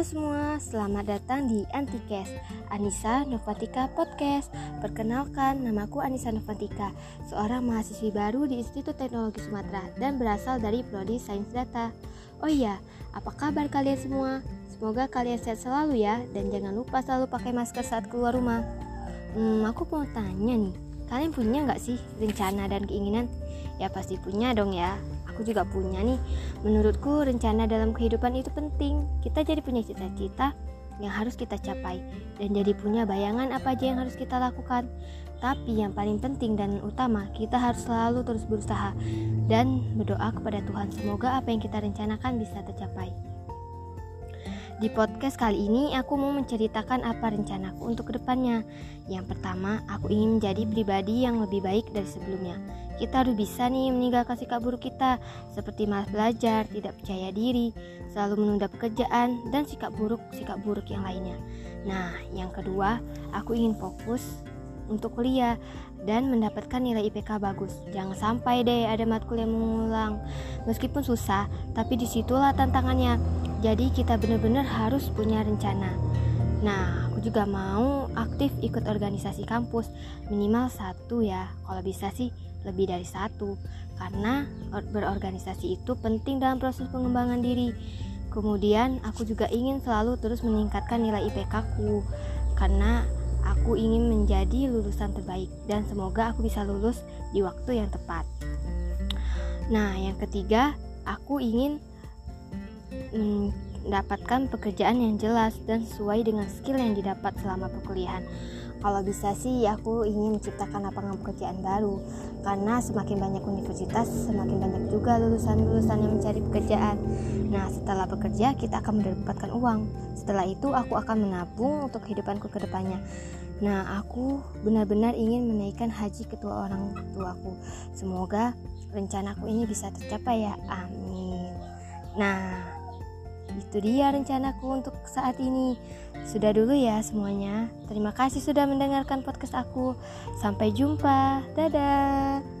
Halo semua, selamat datang di Antikes Anissa Novatika Podcast Perkenalkan, namaku Anissa Novatika Seorang mahasiswi baru di Institut Teknologi Sumatera Dan berasal dari Prodi Sains Data Oh iya, apa kabar kalian semua? Semoga kalian sehat selalu ya Dan jangan lupa selalu pakai masker saat keluar rumah Hmm, aku mau tanya nih Kalian punya nggak sih rencana dan keinginan? Ya pasti punya dong ya aku juga punya nih. Menurutku rencana dalam kehidupan itu penting. Kita jadi punya cita-cita yang harus kita capai dan jadi punya bayangan apa aja yang harus kita lakukan. Tapi yang paling penting dan utama, kita harus selalu terus berusaha dan berdoa kepada Tuhan semoga apa yang kita rencanakan bisa tercapai. Di podcast kali ini aku mau menceritakan apa rencanaku untuk ke depannya. Yang pertama, aku ingin menjadi pribadi yang lebih baik dari sebelumnya. Kita harus bisa nih meninggalkan sikap buruk kita, seperti malas belajar, tidak percaya diri, selalu menunda pekerjaan, dan sikap buruk-sikap buruk yang lainnya. Nah, yang kedua, aku ingin fokus untuk kuliah dan mendapatkan nilai IPK bagus. Jangan sampai deh ada matkul yang mengulang. Meskipun susah, tapi di situlah tantangannya. Jadi kita benar-benar harus punya rencana. Nah, aku juga mau aktif ikut organisasi kampus minimal satu ya. Kalau bisa sih lebih dari satu, karena berorganisasi itu penting dalam proses pengembangan diri. Kemudian aku juga ingin selalu terus meningkatkan nilai IPK ku karena Aku ingin menjadi lulusan terbaik dan semoga aku bisa lulus di waktu yang tepat. Nah, yang ketiga, aku ingin mendapatkan pekerjaan yang jelas dan sesuai dengan skill yang didapat selama perkuliahan. Kalau bisa sih aku ingin menciptakan lapangan pekerjaan baru karena semakin banyak universitas semakin banyak juga lulusan-lulusan yang mencari pekerjaan. Nah, setelah bekerja kita akan mendapatkan uang. Setelah itu aku akan menabung untuk kehidupanku ke depannya. Nah, aku benar-benar ingin menaikkan haji ketua orang tuaku. Semoga rencanaku ini bisa tercapai ya. Amin. Nah, itu dia rencanaku untuk saat ini. Sudah dulu ya semuanya. Terima kasih sudah mendengarkan podcast aku. Sampai jumpa. Dadah.